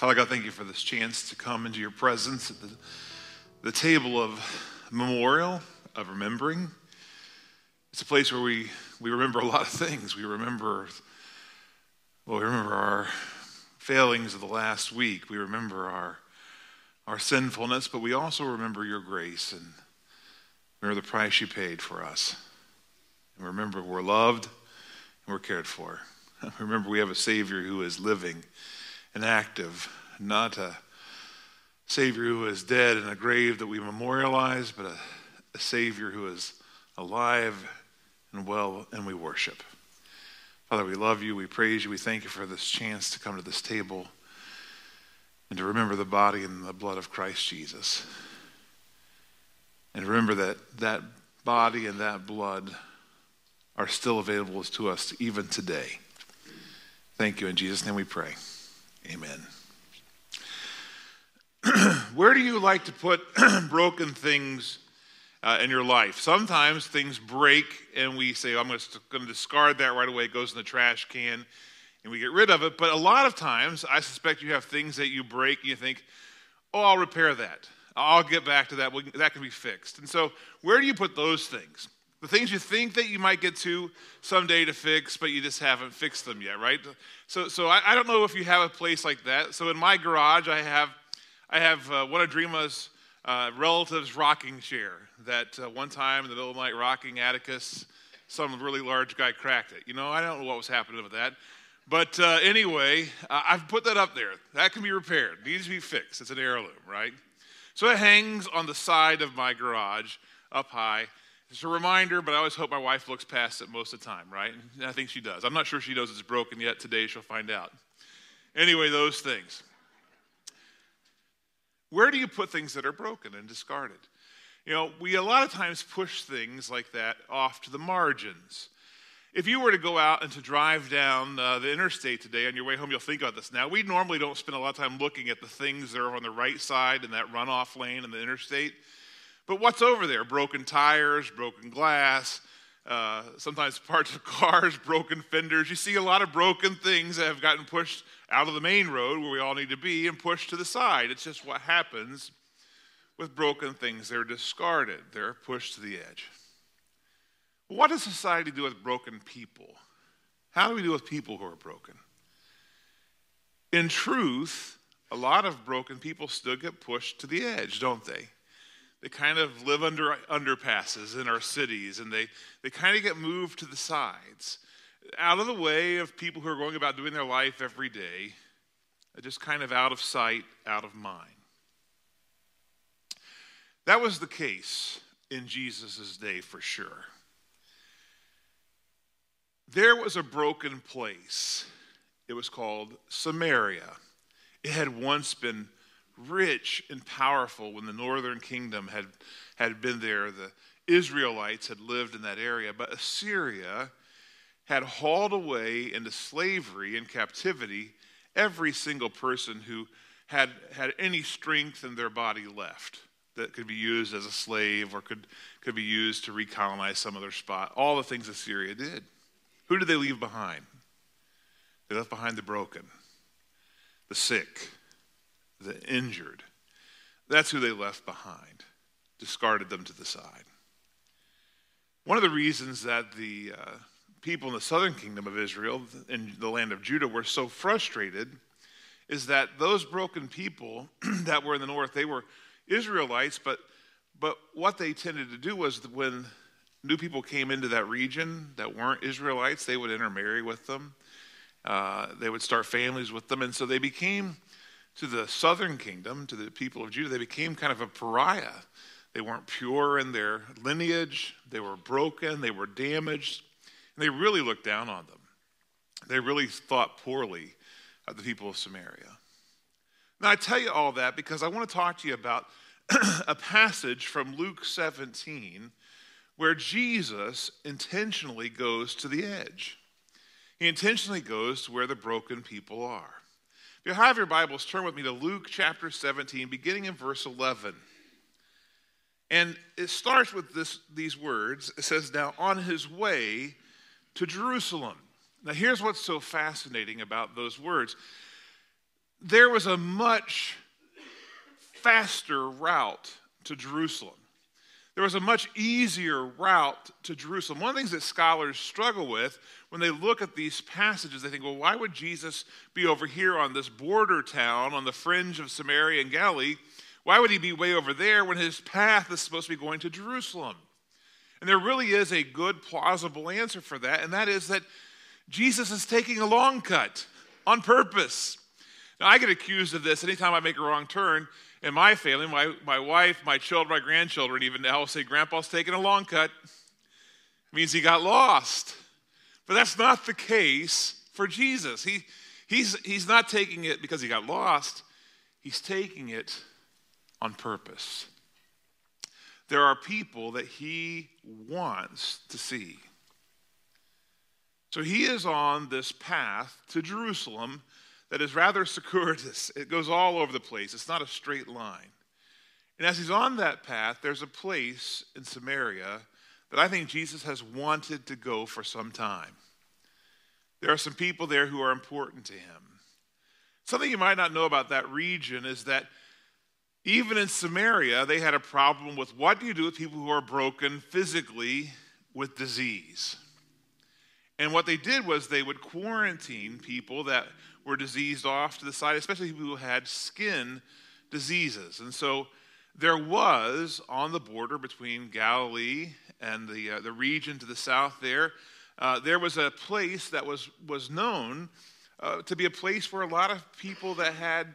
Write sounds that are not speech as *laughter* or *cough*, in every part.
Father God, thank you for this chance to come into your presence at the, the table of memorial, of remembering. It's a place where we, we remember a lot of things. We remember, well, we remember our failings of the last week. We remember our, our sinfulness, but we also remember your grace and remember the price you paid for us. And remember we're loved and we're cared for. *laughs* Remember we have a Savior who is living and active, not a Savior who is dead in a grave that we memorialize, but a, a Savior who is alive and well, and we worship. Father, we love you. We praise you. We thank you for this chance to come to this table and to remember the body and the blood of Christ Jesus. And remember that that body and that blood are still available to us even today. Thank you. In Jesus' name we pray. Amen. *clears throat* Where do you like to put *clears throat* broken things uh, in your life? Sometimes things break and we say, I'm going to discard that right away. It goes in the trash can and we get rid of it. But a lot of times, I suspect you have things that you break and you think, oh, I'll repair that. I'll get back to that. That can be fixed. And so, where do you put those things? The things you think that you might get to someday to fix, but you just haven't fixed them yet, right? So, so I, I don't know if you have a place like that. So in my garage, I have, I have uh, one of Dreama's uh, relatives' rocking chair that uh, one time in the middle of the night, rocking Atticus, some really large guy cracked it. You know, I don't know what was happening with that. But uh, anyway, I've put that up there. That can be repaired. It needs to be fixed. It's an heirloom, right? So it hangs on the side of my garage up high. It's a reminder, but I always hope my wife looks past it most of the time, right? And I think she does. I'm not sure she knows it's broken yet. Today she'll find out. Anyway, those things. Where do you put things that are broken and discarded? You know, we a lot of times push things like that off to the margins. If you were to go out and to drive down uh, the interstate today on your way home, you'll think about this. Now, we normally don't spend a lot of time looking at the things that are on the right side in that runoff lane in the interstate. But what's over there? Broken tires, broken glass, uh, sometimes *laughs* parts of cars, broken fenders. You see a lot of broken things that have gotten pushed out of the main road where we all need to be and pushed to the side. It's just what happens with broken things. They're discarded, they're pushed to the edge. What does society do with broken people? How do we deal with people who are broken? In truth, a lot of broken people still get pushed to the edge, don't they? They kind of live under underpasses in our cities and they, they kind of get moved to the sides. Out of the way of people who are going about doing their life every day just kind of out of sight out of mind. That was the case in jesus' day for sure. There was a broken place. It was called samaria. It had once been rich and powerful when the northern kingdom had, had been there. The Israelites had lived in that area, but Assyria had hauled away into slavery and captivity every single person who had, had any strength in their body left that could be used as a slave or could, could be used to recolonize some other spot. All the things Assyria did. Who did they leave behind? They left behind the broken, the sick, the injured. That's who they left behind, discarded them to the side. One of the reasons that the uh, people in the southern kingdom of Israel, in the land of Judah, were so frustrated is that those broken people *clears throat* that were in the north, they were Israelites, but, but what they tended to do was when new people came into that region that weren't Israelites, they would intermarry with them. Uh, they would start families with them. And so they became to the southern kingdom, to the people of Judah, they became kind of a pariah. They weren't pure in their lineage, they were broken, they were damaged, and they really looked down on them. They really thought poorly of the people of Samaria. Now, I tell you all that because I want to talk to you about *clears throat* a passage from Luke 17 where Jesus intentionally goes to the edge. He intentionally goes to where the broken people are. If you have your Bibles, turn with me to Luke chapter 17, beginning in verse 11. And it starts with this, these words. It says, Now on his way to Jerusalem. Now, here's what's so fascinating about those words there was a much faster route to Jerusalem. There was a much easier route to Jerusalem. One of the things that scholars struggle with when they look at these passages, they think, well, why would Jesus be over here on this border town on the fringe of Samaria and Galilee? Why would he be way over there when his path is supposed to be going to Jerusalem? And there really is a good, plausible answer for that, and that is that Jesus is taking a long cut on purpose. Now, I get accused of this anytime I make a wrong turn in my family, my, my wife, my children, my grandchildren, even now will say, Grandpa's taking a long cut. It means he got lost. But that's not the case for Jesus. He, he's, he's not taking it because he got lost, he's taking it on purpose. There are people that he wants to see. So he is on this path to Jerusalem that is rather circuitous. It goes all over the place, it's not a straight line. And as he's on that path, there's a place in Samaria that I think Jesus has wanted to go for some time. There are some people there who are important to him. Something you might not know about that region is that even in Samaria, they had a problem with what do you do with people who are broken physically with disease? And what they did was they would quarantine people that were diseased off to the side, especially people who had skin diseases. And so there was on the border between Galilee and the, uh, the region to the south there, uh, there was a place that was, was known uh, to be a place where a lot of people that had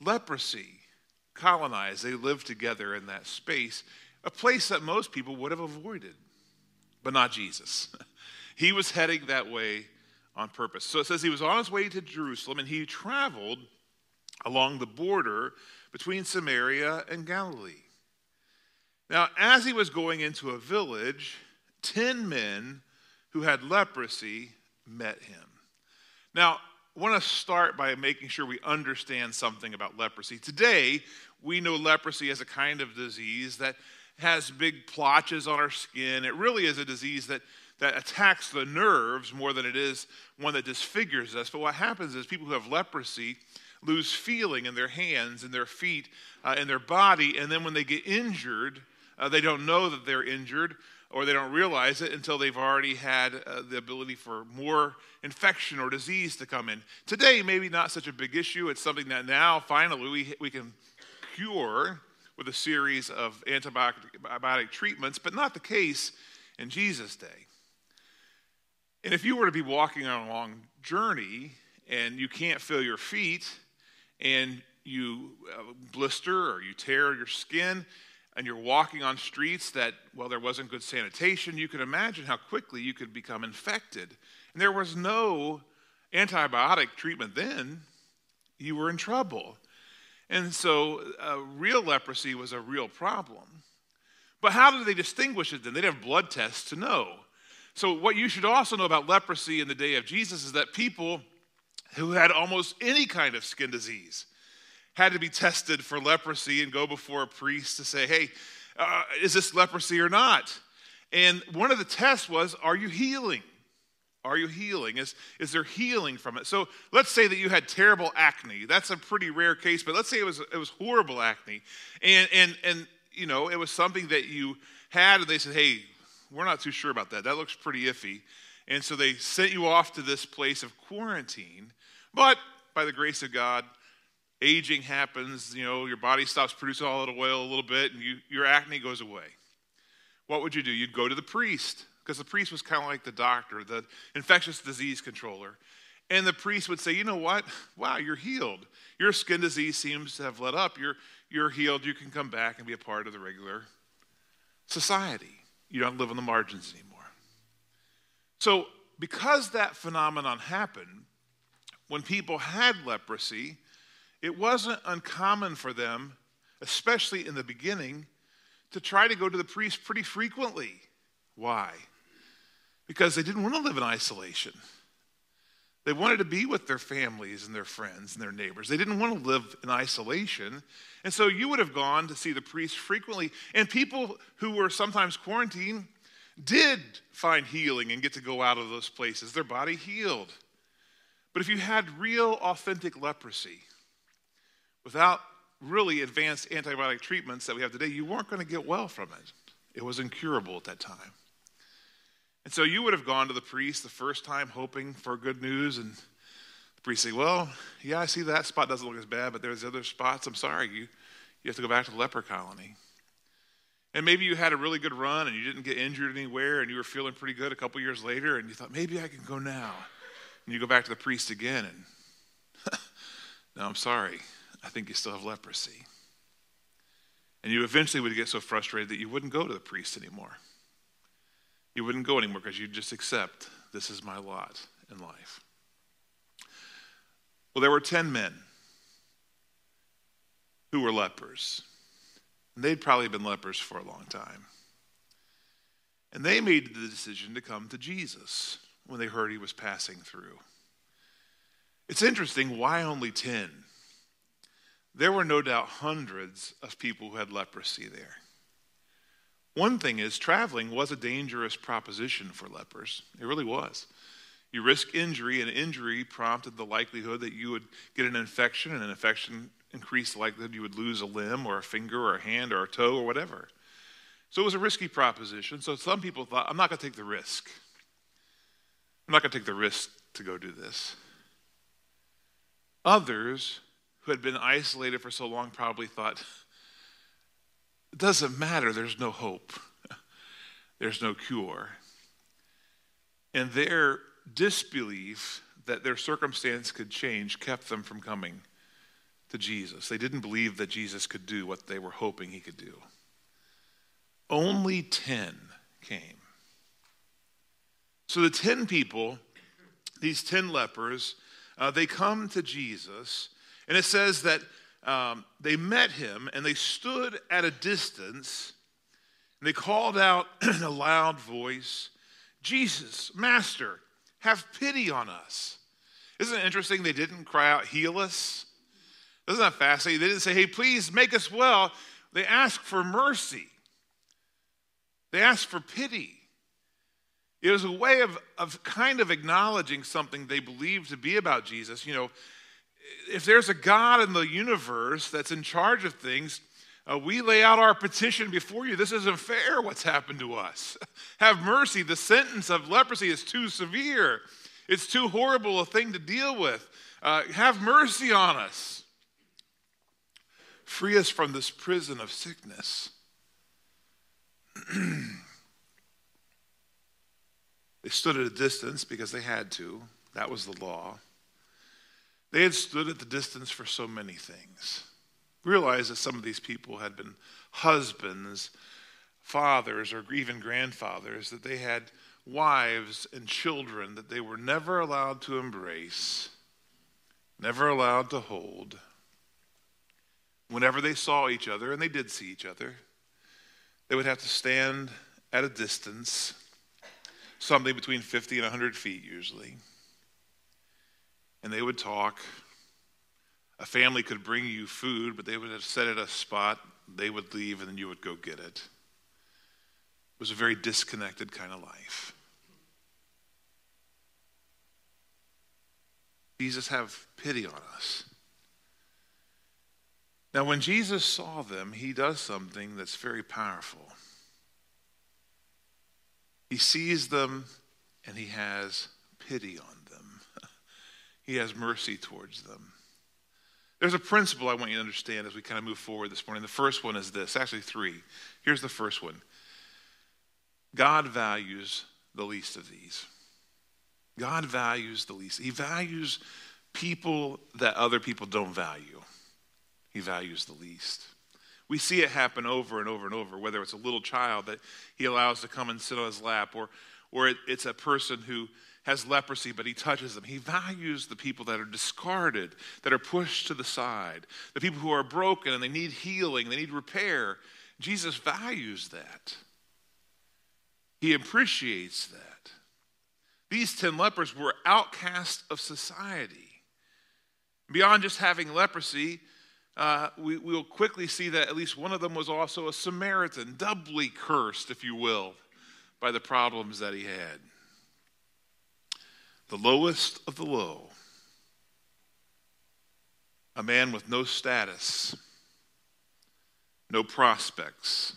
leprosy colonized. They lived together in that space, a place that most people would have avoided, but not Jesus. *laughs* he was heading that way on purpose. So it says he was on his way to Jerusalem and he traveled along the border between Samaria and Galilee. Now, as he was going into a village, 10 men who had leprosy met him. Now, I want to start by making sure we understand something about leprosy. Today, we know leprosy as a kind of disease that has big blotches on our skin. It really is a disease that that attacks the nerves more than it is one that disfigures us. But what happens is people who have leprosy lose feeling in their hands, in their feet, uh, in their body, and then when they get injured, uh, they don't know that they're injured or they don't realize it until they've already had uh, the ability for more infection or disease to come in. Today, maybe not such a big issue. It's something that now, finally, we, we can cure with a series of antibiotic treatments, but not the case in Jesus' day. And if you were to be walking on a long journey and you can't feel your feet and you uh, blister or you tear your skin and you're walking on streets that, well, there wasn't good sanitation, you can imagine how quickly you could become infected. And there was no antibiotic treatment then, you were in trouble. And so uh, real leprosy was a real problem. But how did they distinguish it then? They didn't have blood tests to know. So, what you should also know about leprosy in the day of Jesus is that people who had almost any kind of skin disease had to be tested for leprosy and go before a priest to say, hey, uh, is this leprosy or not? And one of the tests was, are you healing? Are you healing? Is, is there healing from it? So let's say that you had terrible acne. That's a pretty rare case, but let's say it was, it was horrible acne. And, and, and, you know, it was something that you had, and they said, hey, we're not too sure about that. That looks pretty iffy. And so they sent you off to this place of quarantine. But by the grace of God, aging happens. You know, your body stops producing all that oil a little bit, and you, your acne goes away. What would you do? You'd go to the priest, because the priest was kind of like the doctor, the infectious disease controller. And the priest would say, You know what? Wow, you're healed. Your skin disease seems to have let up. You're, you're healed. You can come back and be a part of the regular society. You don't live on the margins anymore. So, because that phenomenon happened, when people had leprosy, it wasn't uncommon for them, especially in the beginning, to try to go to the priest pretty frequently. Why? Because they didn't want to live in isolation. They wanted to be with their families and their friends and their neighbors. They didn't want to live in isolation. And so you would have gone to see the priest frequently. And people who were sometimes quarantined did find healing and get to go out of those places. Their body healed. But if you had real, authentic leprosy, without really advanced antibiotic treatments that we have today, you weren't going to get well from it. It was incurable at that time. And so you would have gone to the priest the first time hoping for good news, and the priest say, Well, yeah, I see that spot doesn't look as bad, but there's other spots. I'm sorry, you, you have to go back to the leper colony. And maybe you had a really good run and you didn't get injured anywhere and you were feeling pretty good a couple years later and you thought, maybe I can go now. And you go back to the priest again and, *laughs* no, I'm sorry, I think you still have leprosy. And you eventually would get so frustrated that you wouldn't go to the priest anymore. You wouldn't go anymore because you'd just accept this is my lot in life. Well, there were 10 men who were lepers. And they'd probably been lepers for a long time. And they made the decision to come to Jesus when they heard he was passing through. It's interesting, why only 10? There were no doubt hundreds of people who had leprosy there. One thing is, traveling was a dangerous proposition for lepers. It really was. You risk injury, and injury prompted the likelihood that you would get an infection, and an infection increased the likelihood you would lose a limb or a finger or a hand or a toe or whatever. So it was a risky proposition. So some people thought, I'm not going to take the risk. I'm not going to take the risk to go do this. Others who had been isolated for so long probably thought, it doesn't matter, there's no hope, *laughs* there's no cure. And their disbelief that their circumstance could change kept them from coming to Jesus. They didn't believe that Jesus could do what they were hoping he could do. Only 10 came. So the 10 people, these 10 lepers, uh, they come to Jesus, and it says that um, they met him and they stood at a distance and they called out *clears throat* in a loud voice, Jesus, Master, have pity on us. Isn't it interesting they didn't cry out, Heal us? Isn't that fascinating? They didn't say, Hey, please make us well. They asked for mercy, they asked for pity. It was a way of, of kind of acknowledging something they believed to be about Jesus. You know, if there's a God in the universe that's in charge of things, uh, we lay out our petition before you. This isn't fair what's happened to us. *laughs* Have mercy. The sentence of leprosy is too severe, it's too horrible a thing to deal with. Uh, have mercy on us. Free us from this prison of sickness. *clears throat* they stood at a distance because they had to. That was the law. They had stood at the distance for so many things. Realize that some of these people had been husbands, fathers, or even grandfathers, that they had wives and children that they were never allowed to embrace, never allowed to hold, whenever they saw each other, and they did see each other, they would have to stand at a distance, something between 50 and 100 feet usually. And they would talk. A family could bring you food, but they would have set at a spot, they would leave, and then you would go get it. It was a very disconnected kind of life. Jesus, have pity on us. Now, when Jesus saw them, he does something that's very powerful. He sees them and he has pity on them, he has mercy towards them. There's a principle I want you to understand as we kind of move forward this morning. The first one is this actually, three. Here's the first one God values the least of these. God values the least. He values people that other people don't value he values the least. We see it happen over and over and over, whether it's a little child that he allows to come and sit on his lap, or, or it, it's a person who has leprosy, but he touches them. He values the people that are discarded, that are pushed to the side, the people who are broken and they need healing, they need repair. Jesus values that. He appreciates that. These 10 lepers were outcasts of society. Beyond just having leprosy, uh, we will quickly see that at least one of them was also a Samaritan, doubly cursed, if you will, by the problems that he had. The lowest of the low. a man with no status, no prospects.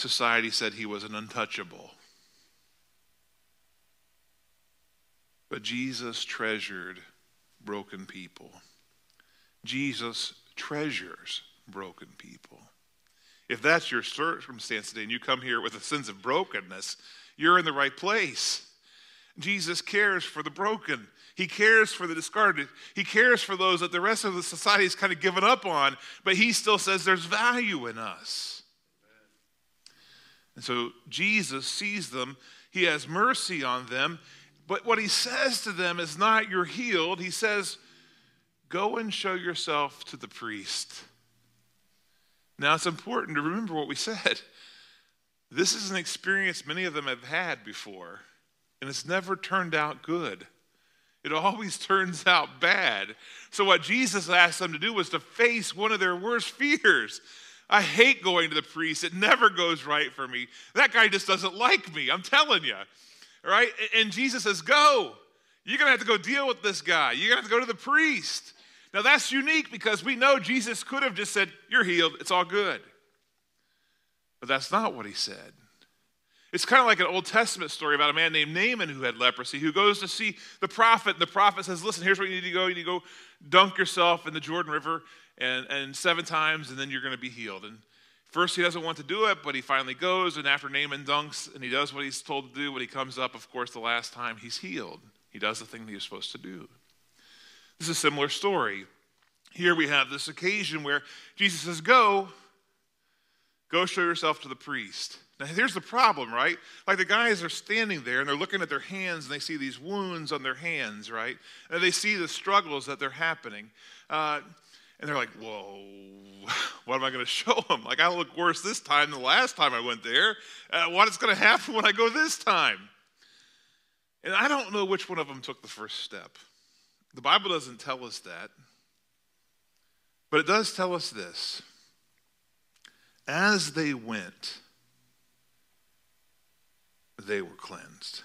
Society said he was an untouchable. But Jesus treasured broken people. Jesus treasures broken people. If that's your circumstance today and you come here with a sense of brokenness, you're in the right place. Jesus cares for the broken. He cares for the discarded. He cares for those that the rest of the society has kind of given up on, but he still says there's value in us. And so Jesus sees them, he has mercy on them, but what he says to them is not you're healed. He says, go and show yourself to the priest. Now it's important to remember what we said. This is an experience many of them have had before, and it's never turned out good. It always *laughs* turns out bad. So, what Jesus asked them to do was to face one of their worst fears. I hate going to the priest. It never goes right for me. That guy just doesn't like me. I'm telling you. Right? And Jesus says, Go. You're going to have to go deal with this guy. You're going to have to go to the priest. Now, that's unique because we know Jesus could have just said, You're healed. It's all good. But that's not what he said. It's kind of like an Old Testament story about a man named Naaman who had leprosy, who goes to see the prophet, and the prophet says, Listen, here's where you need to go. You need to go dunk yourself in the Jordan River and, and seven times, and then you're going to be healed. And first, he doesn't want to do it, but he finally goes, and after Naaman dunks and he does what he's told to do, when he comes up, of course, the last time, he's healed. He does the thing that he's supposed to do. This is a similar story. Here we have this occasion where Jesus says, Go, go show yourself to the priest. Now, here's the problem, right? Like the guys are standing there and they're looking at their hands and they see these wounds on their hands, right? And they see the struggles that they're happening. Uh, and they're like, whoa, *laughs* what am I going to show them? Like, I look worse this time than the last time I went there. Uh, what is going to happen when I go this time? And I don't know which one of them took the first step. The Bible doesn't tell us that. But it does tell us this. As they went, they were cleansed.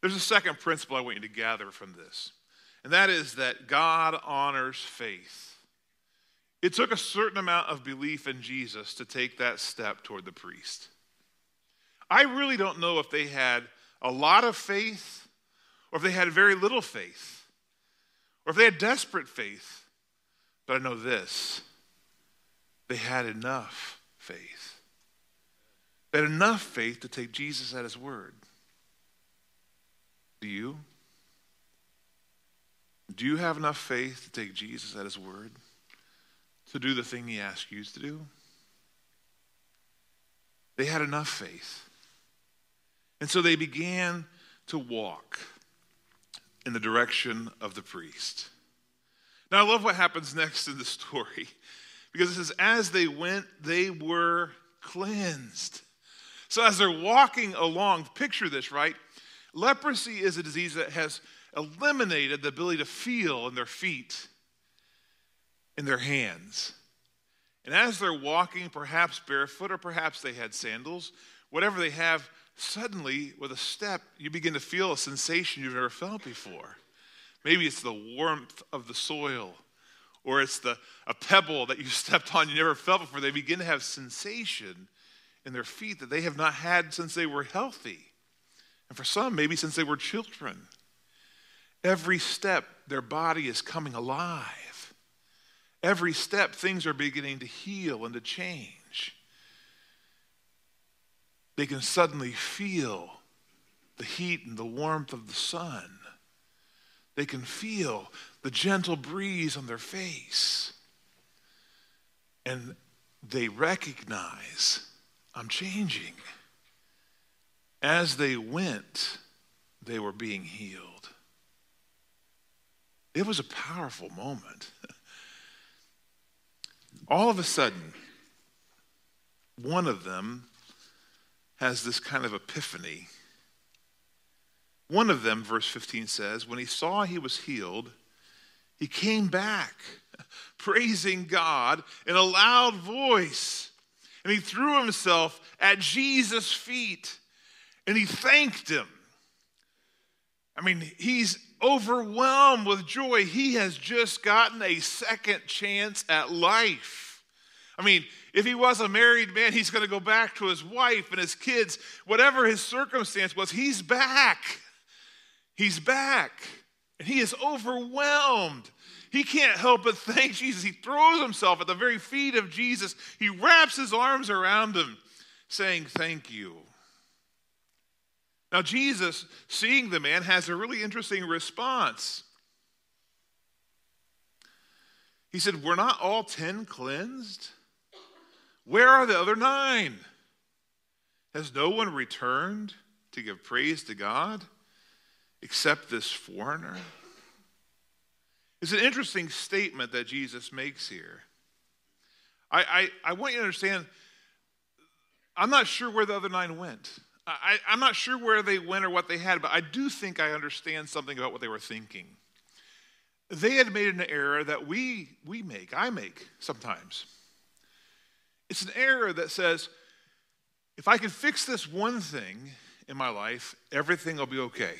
There's a second principle I want you to gather from this, and that is that God honors faith. It took a certain amount of belief in Jesus to take that step toward the priest. I really don't know if they had a lot of faith or if they had very little faith or if they had desperate faith. But I know this they had enough faith. They had enough faith to take Jesus at his word. Do you? Do you have enough faith to take Jesus at his word? To do the thing he asked you to do? They had enough faith. And so they began to walk in the direction of the priest. Now, I love what happens next in the story *laughs* because it says, as they went, they were cleansed. So, as they're walking along, picture this, right? Leprosy is a disease that has eliminated the ability to feel in their feet, in their hands. And as they're walking, perhaps barefoot or perhaps they had sandals, whatever they have, suddenly with a step, you begin to feel a sensation you've never felt before. Maybe it's the warmth of the soil, or it's the, a pebble that you *laughs* stepped on you never felt before. They begin to have sensation in their feet that they have not had since they were healthy. And for some, maybe since they were children. Every step, their body is coming alive. Every step, things are beginning to heal and to change. They can suddenly feel the heat and the warmth of the sun. They can feel the gentle breeze on their face. And they recognize I'm changing. As they went, they were being healed. It was a powerful moment. *laughs* All of a sudden, one of them has this kind of epiphany one of them, verse 15 says, when he saw he was healed, he came back *laughs* praising God in a loud voice. And he threw himself at Jesus' feet and he thanked him. I mean, he's overwhelmed with joy. He has just gotten a second chance at life. I mean, if he was a married man, he's going to go back to his wife and his kids. Whatever his circumstance was, he's back. He's back. And he is overwhelmed. He can't help but thank Jesus. He throws himself at the very feet of Jesus. He wraps his arms around him, saying, Thank you. Now, Jesus, seeing the man, has a really interesting response. He said, Were not all ten cleansed? Where are the other nine? Has no one returned to give praise to God except this foreigner? It's an interesting statement that Jesus makes here. I, I, I want you to understand, I'm not sure where the other nine went. I, I'm not sure where they went or what they had, but I do think I understand something about what they were thinking. They had made an error that we, we make, I make sometimes. It's an error that says, if I can fix this one thing in my life, everything will be okay.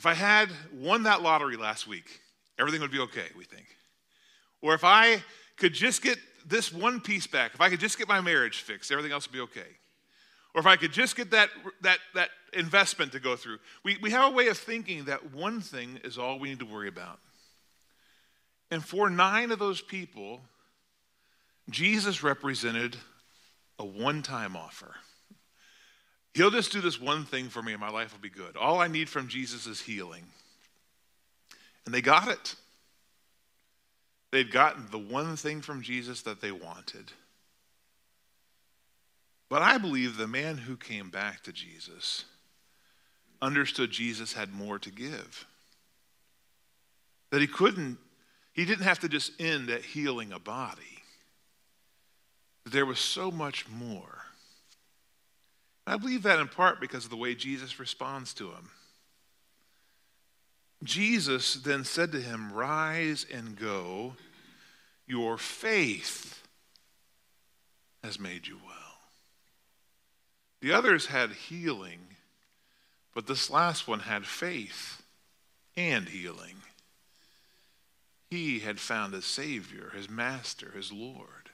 If I had won that lottery last week, everything would be okay, we think. Or if I could just get this one piece back, if I could just get my marriage fixed, everything else would be okay. Or if I could just get that, that, that investment to go through. We, we have a way of thinking that one thing is all we need to worry about. And for nine of those people, Jesus represented a one time offer. He'll just do this one thing for me and my life will be good. All I need from Jesus is healing. And they got it. They'd gotten the one thing from Jesus that they wanted. But I believe the man who came back to Jesus understood Jesus had more to give. That he couldn't, he didn't have to just end at healing a body. There was so much more. I believe that in part because of the way Jesus responds to him. Jesus then said to him, Rise and go, your faith has made you well. The others had healing, but this last one had faith and healing. He had found a Savior, his Master, his Lord.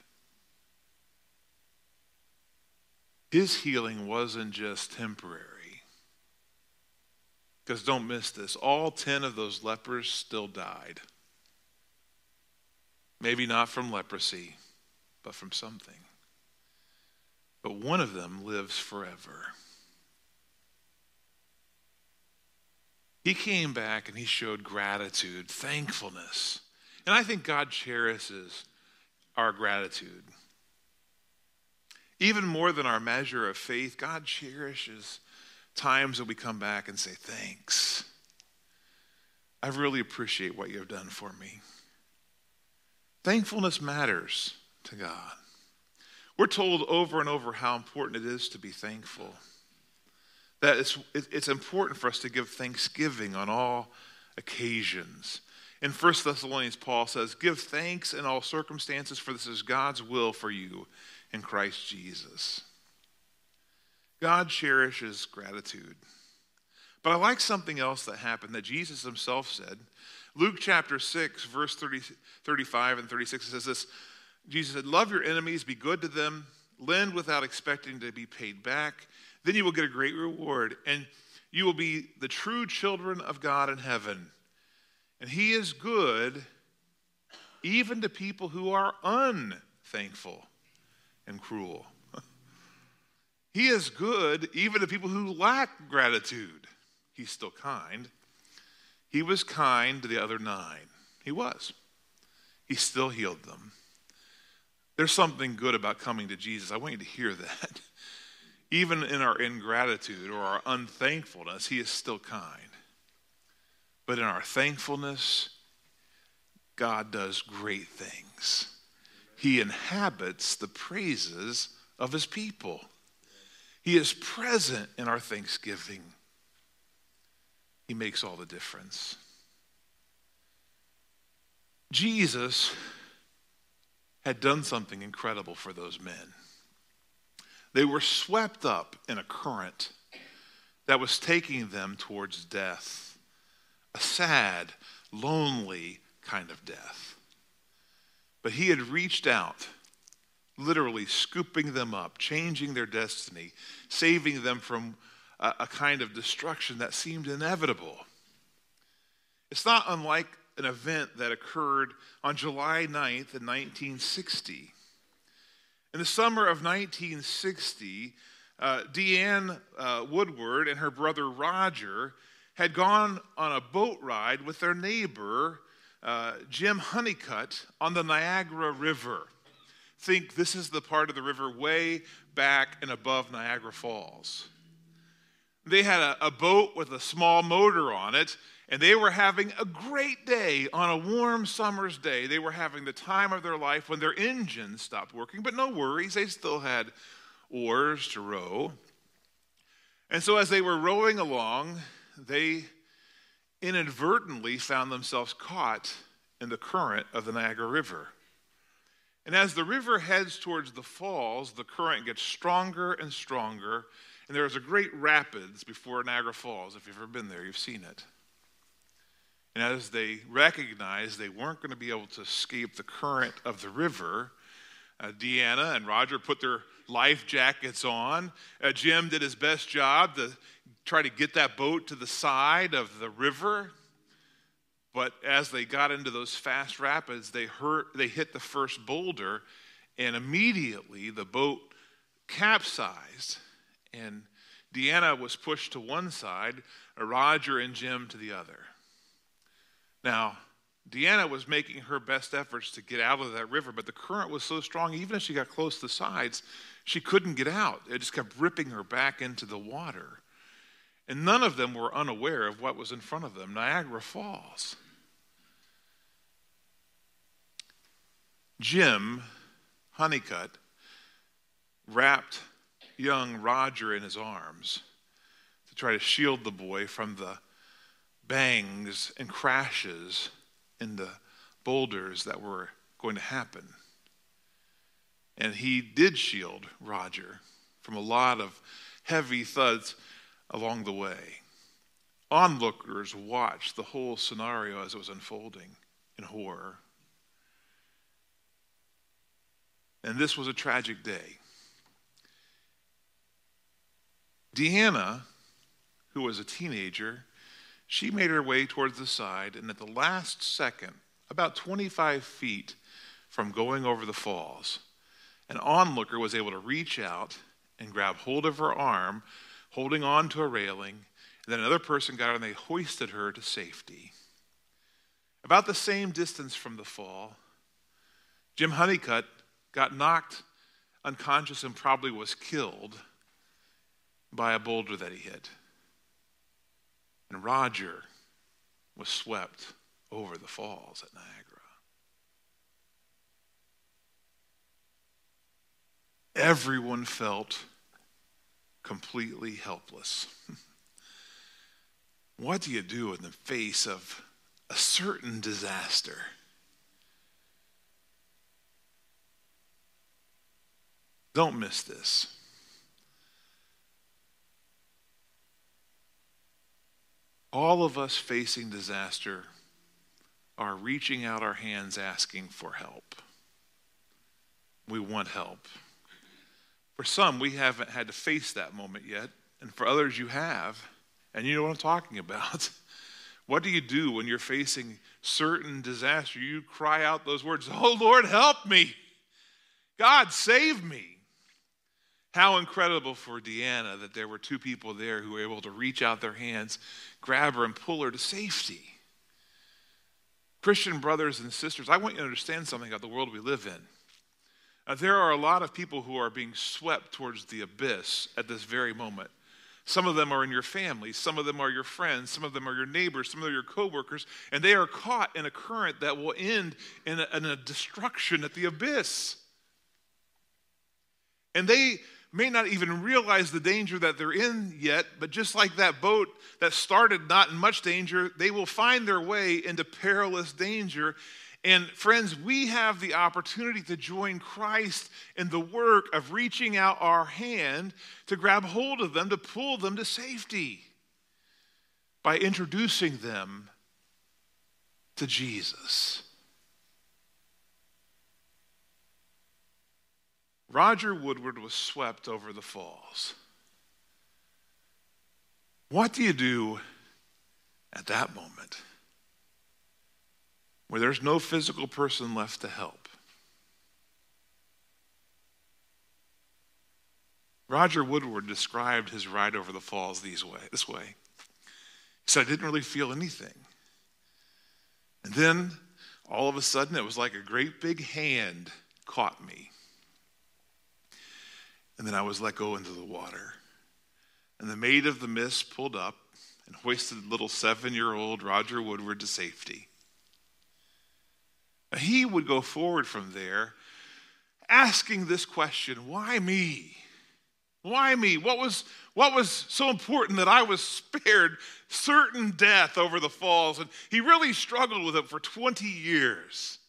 His healing wasn't just temporary. Because don't miss this all 10 of those lepers still died. Maybe not from leprosy, but from something. But one of them lives forever. He came back and he showed gratitude, thankfulness. And I think God cherishes our gratitude. Even more than our measure of faith, God cherishes times that we come back and say, Thanks. I really appreciate what you have done for me. Thankfulness matters to God. We're told over and over how important it is to be thankful. That it's, it's important for us to give thanksgiving on all occasions. In 1 Thessalonians, Paul says, Give thanks in all circumstances, for this is God's will for you in Christ Jesus. God cherishes gratitude. But I like something else that happened that Jesus himself said. Luke chapter 6, verse 30, 35 and 36 says this Jesus said, Love your enemies, be good to them, lend without expecting to be paid back. Then you will get a great reward, and you will be the true children of God in heaven. And He is good even to people who are unthankful and cruel. *laughs* he is good even to people who lack gratitude. He's still kind. He was kind to the other nine. He was. He still healed them. There's something good about coming to Jesus. I want you to hear that. *laughs* Even in our ingratitude or our unthankfulness, He is still kind. But in our thankfulness, God does great things. He inhabits the praises of His people. He is present in our thanksgiving. He makes all the difference. Jesus had done something incredible for those men. They were swept up in a current that was taking them towards death. A sad, lonely kind of death. But he had reached out, literally scooping them up, changing their destiny, saving them from a, a kind of destruction that seemed inevitable. It's not unlike an event that occurred on July 9th in 1960. In the summer of 1960, uh, Deanne uh, Woodward and her brother Roger had gone on a boat ride with their neighbor, uh, Jim Honeycutt, on the Niagara River. Think this is the part of the river way back and above Niagara Falls. They had a, a boat with a small motor on it, and they were having a great day on a warm summer's day. They were having the time of their life when their engine stopped working, but no worries, they still had oars to row. And so, as they were rowing along, they inadvertently found themselves caught in the current of the Niagara River. And as the river heads towards the falls, the current gets stronger and stronger, and there is a great rapids before Niagara Falls. If you've ever been there, you've seen it. And as they recognized they weren't going to be able to escape the current of the river, uh, Deanna and Roger put their life jackets on. Uh, Jim did his best job to try to get that boat to the side of the river. But as they got into those fast rapids, they, hurt, they hit the first boulder, and immediately the boat capsized, and Deanna was pushed to one side, Roger and Jim to the other. Now, Deanna was making her best efforts to get out of that river, but the current was so strong, even as she got close to the sides, she couldn't get out. It just kept ripping her back into the water. And none of them were unaware of what was in front of them Niagara Falls. Jim Honeycutt wrapped young Roger in his arms to try to shield the boy from the bangs and crashes in the boulders that were going to happen. And he did shield Roger from a lot of heavy thuds along the way. Onlookers watched the whole scenario as it was unfolding in horror. And this was a tragic day. Deanna, who was a teenager, she made her way towards the side, and at the last second, about 25 feet from going over the falls, an onlooker was able to reach out and grab hold of her arm, holding on to a railing. And then another person got her and they hoisted her to safety. About the same distance from the fall, Jim Honeycutt got knocked unconscious and probably was killed by a boulder that he hit. And Roger was swept over the falls at Niagara. everyone felt completely helpless. *laughs* what do you do in the face of a certain disaster? Don't miss this. All of us facing disaster are reaching out our hands asking for help. We want help. For some, we haven't had to face that moment yet, and for others, you have. And you know what I'm talking about. *laughs* What do you do when you're facing certain disaster? You cry out those words, Oh Lord, help me! God, save me! How incredible for Deanna that there were two people there who were able to reach out their hands, grab her, and pull her to safety. Christian brothers and sisters, I want you to understand something about the world we live in. Uh, there are a lot of people who are being swept towards the abyss at this very moment. Some of them are in your family, some of them are your friends, some of them are your neighbors, some of them are your coworkers, and they are caught in a current that will end in a, in a destruction at the abyss. And they may not even realize the danger that they're in yet, but just like that boat that started not in much danger, they will find their way into perilous danger And friends, we have the opportunity to join Christ in the work of reaching out our hand to grab hold of them, to pull them to safety by introducing them to Jesus. Roger Woodward was swept over the falls. What do you do at that moment where there's no physical person left to help? Roger Woodward described his ride over the falls these way, this way. He said, I didn't really feel anything. And then all of a sudden, it was like a great big hand caught me. And then I was let go into the water. And the maid of the mist pulled up and hoisted little seven year old Roger Woodward to safety. He would go forward from there asking this question why me? Why me? What was, what was so important that I was spared certain death over the falls? And he really struggled with it for 20 years.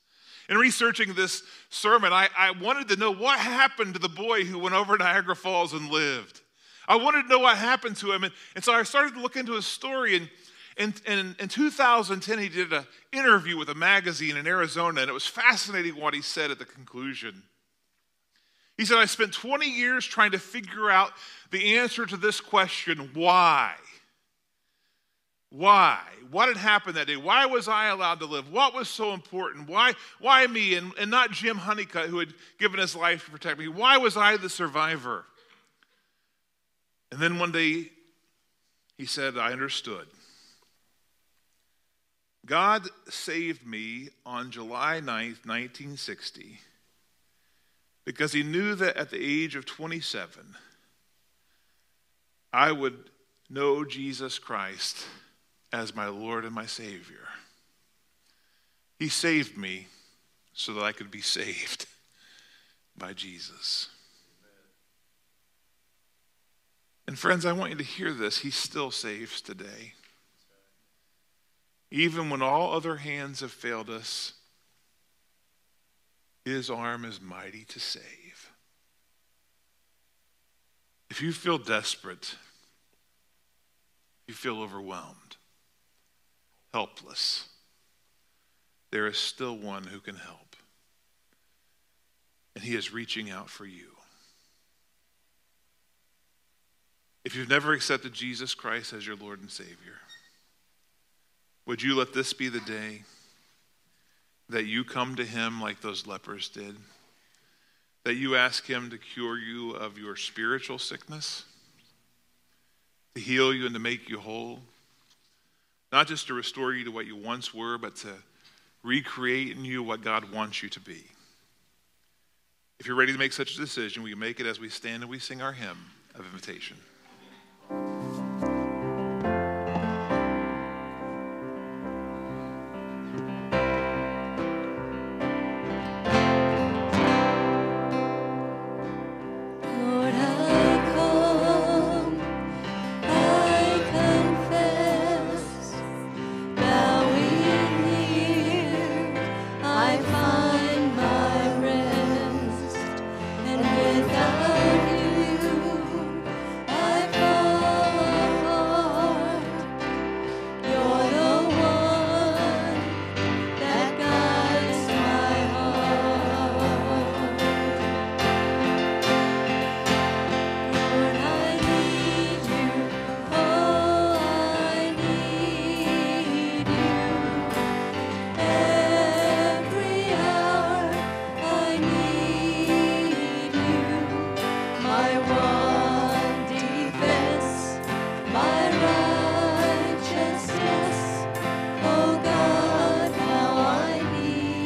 In researching this sermon, I, I wanted to know what happened to the boy who went over Niagara Falls and lived. I wanted to know what happened to him. And, and so I started to look into his story. And, and, and in 2010, he did an interview with a magazine in Arizona, and it was fascinating what he said at the conclusion. He said, I spent 20 years trying to figure out the answer to this question why? Why? What had happened that day? Why was I allowed to live? What was so important? Why, why me and, and not Jim Honeycutt, who had given his life to protect me? Why was I the survivor? And then one day he said, I understood. God saved me on July 9th, 1960, because he knew that at the age of 27, I would know Jesus Christ as my Lord and my Savior. He saved me so that I could be *laughs* saved by Jesus. And friends, I want you to hear this. He still saves today. Even when all other hands have failed us, his arm is mighty to save. If you feel desperate, you feel overwhelmed, helpless, there is still one who can help. And he is reaching out for you. If you've never accepted Jesus Christ as your Lord and Savior, would you let this be the day that you come to Him like those lepers did? That you ask Him to cure you of your spiritual sickness, to heal you and to make you whole? Not just to restore you to what you once were, but to recreate in you what God wants you to be. If you're ready to make such a decision, we make it as we stand and we sing our hymn of invitation.